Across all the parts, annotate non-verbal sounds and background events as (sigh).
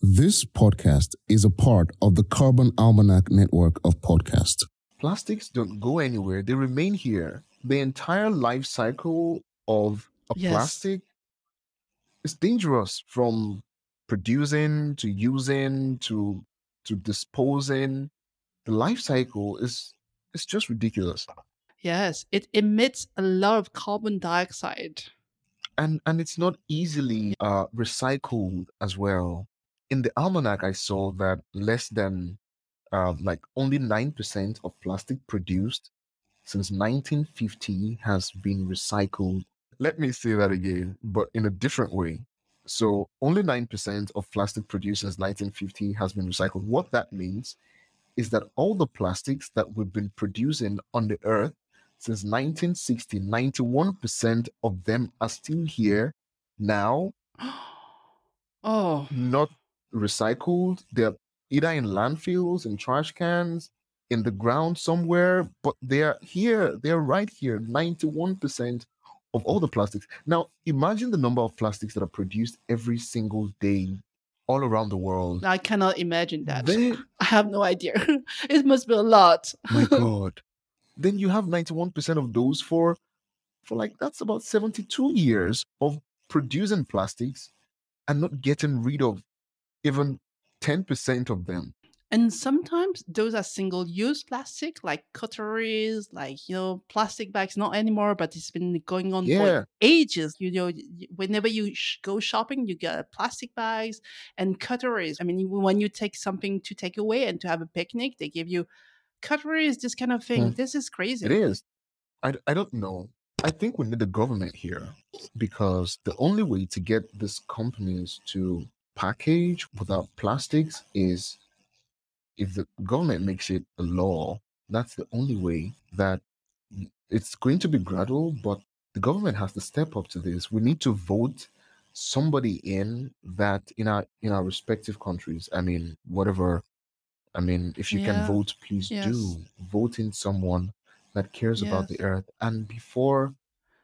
This podcast is a part of the Carbon Almanac network of podcasts. Plastics don't go anywhere, they remain here. The entire life cycle of a Yes. plastic is dangerous from producing to using to to disposing. The life cycle is is just ridiculous. Yes, it emits a lot of carbon dioxide. and and it's not easily uh, recycled as well. In the almanac, I saw that less than uh, like only nine percent of plastic produced since 1950 has been recycled. Let me say that again, but in a different way. So only nine percent of plastic produced since 1950 has been recycled. What that means is that all the plastics that we've been producing on the earth since 1960, 91% of them are still here now, (gasps) oh, not recycled. They're either in landfills, in trash cans, in the ground somewhere, but they're here. They're right here. 91% of all the plastics. Now, imagine the number of plastics that are produced every single day all around the world. I cannot imagine that. Then, (laughs) I have no idea. (laughs) it must be a lot. (laughs) my God. Then you have 91% of those for for like that's about 72 years of producing plastics and not getting rid of even 10% of them. And sometimes those are single use plastic, like cutleries, like, you know, plastic bags, not anymore, but it's been going on Yeah. for ages. You know, whenever you sh- go shopping, you get plastic bags and cutleries. I mean, when you take something to take away and to have a picnic, they give you cutleries, this kind of thing. Hmm. This is crazy. It is. I, I don't know. I think we need the government here because the only way to get these companies to package without plastics is if the government makes it a law. That's the only way that it's going to be gradual, but the government has to step up to this. We need to vote somebody in that in our in our respective countries. I mean, whatever. I mean, if you can vote, please Yes. do vote in someone that cares about the earth. And before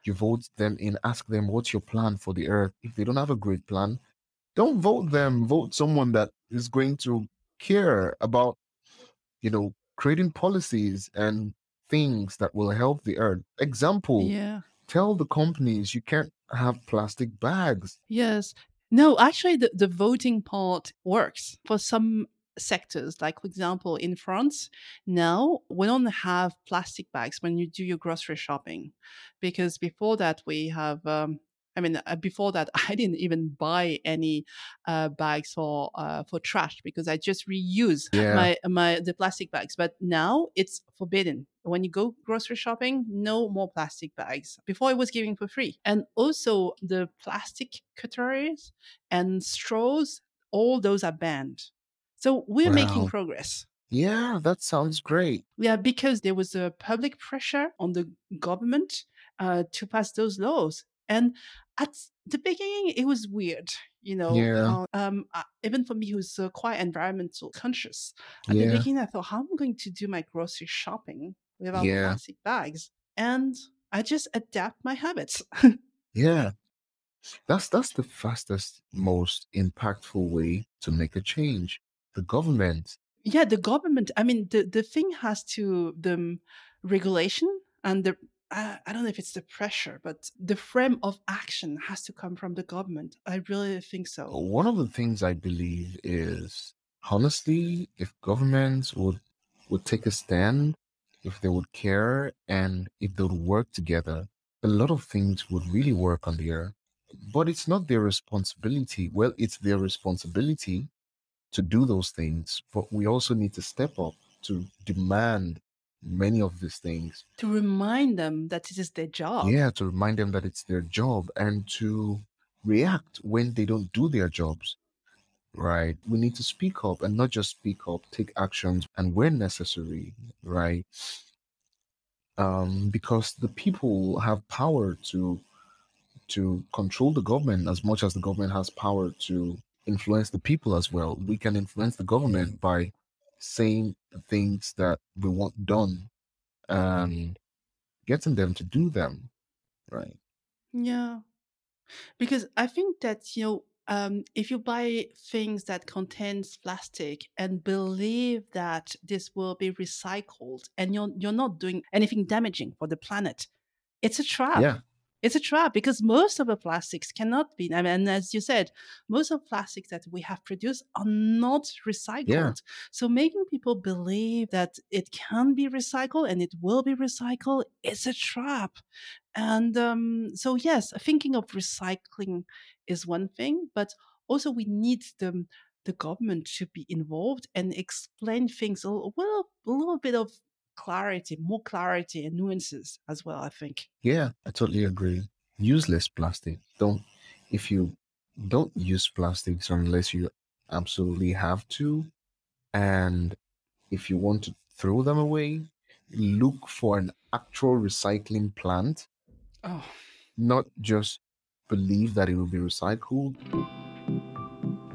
you vote them in, ask them what's your plan for the earth. If they don't have a great plan, don't vote them. Vote someone that is going to care about, you know, creating policies and things that will help the earth. Example, Yeah. tell the companies you can't have plastic bags. Yes. No, actually, the, the voting part works for some sectors. Like, for example, in France, now we don't have plastic bags when you do your grocery shopping. Because before that, we have, um, I mean, uh, before that, (laughs) I didn't even buy any uh, bags for uh, for trash because I just reuse Yeah. my my the plastic bags. But now it's forbidden. When you go grocery shopping, no more plastic bags. Before it was given for free. And also the plastic cutleries and straws, all those are banned. So we're making progress. Yeah, that sounds great. Yeah, because there was a public pressure on the government uh, to pass those laws. And at the beginning, it was weird, you know. Yeah. uh, um, uh, even for me, who's uh, quite environmental conscious, at the Yeah. beginning, I thought, how am I going to do my grocery shopping without Yeah. plastic bags? And I just adapt my habits. (laughs) Yeah. That's that's the fastest, most impactful way to make a change. The government. yeah, the government. I mean, the the thing has to the um, regulation and the. I I don't know if it's the pressure, but the frame of action has to come from the government. I really think so. One of the things I believe is honestly, if governments would would take a stand, if they would care, and if they would work together, a lot of things would really work on the earth. But it's not their responsibility. Well, it's their responsibility to do those things, but we also need to step up to demand many of these things. To remind them that it is their job. Yeah, to remind them that it's their job and to react when they don't do their jobs. Right. We need to speak up and not just speak up, take actions and where necessary, right? Um, because the people have power to to control the government as much as the government has power to influence the people as well. We can influence the government by saying the things that we want done and getting them to do them. Right. Yeah. Because I think that, you know, um, if you buy things that contains plastic and believe that this will be recycled and you're you're not doing anything damaging for the planet, it's a trap. Yeah. It's a trap because most of the plastics cannot be. I mean, and as you said, most of plastics that we have produced are not recycled. Yeah. So making people believe that it can be recycled and it will be recycled is a trap. And um, so, yes, thinking of recycling is one thing, but also we need the the government to be involved and explain things a little, well, a little bit of clarity, more clarity and nuances as well, I think. Yeah, I totally agree. Use less plastic. Don't if you don't use plastics unless you absolutely have to. And if you want to throw them away, look for an actual recycling plant, Oh, not just believe that it will be recycled.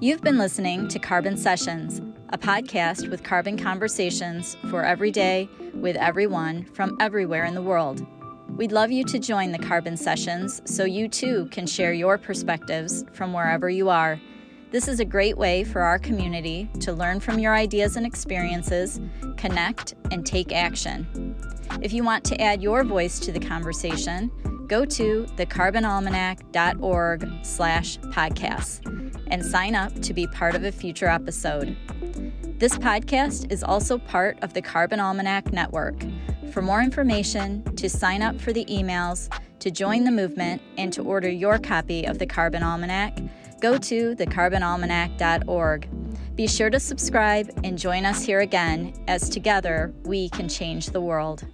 You've been listening to Carbon Sessions, a podcast with carbon conversations for every day with everyone from everywhere in the world. We'd love you to join the Carbon Sessions so you too can share your perspectives from wherever you are. This is a great way for our community to learn from your ideas and experiences, connect, and take action. If you want to add your voice to the conversation, go to thecarbonalmanac.org slash podcasts and sign up to be part of a future episode. This podcast is also part of the Carbon Almanac Network. For more information, to sign up for the emails, to join the movement, and to order your copy of the Carbon Almanac, go to thecarbonalmanac.org. Be sure to subscribe and join us here again as together we can change the world.